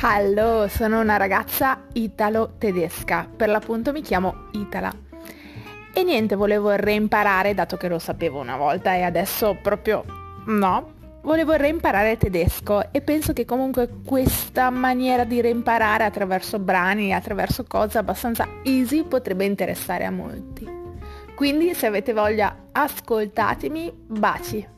Hallo, sono una ragazza italo-tedesca, per l'appunto mi chiamo Itala. E niente, volevo reimparare, dato che lo sapevo una volta e adesso proprio no, volevo reimparare tedesco e penso che comunque questa maniera di reimparare attraverso brani, attraverso cose abbastanza easy potrebbe interessare a molti. Quindi se avete voglia ascoltatemi, baci!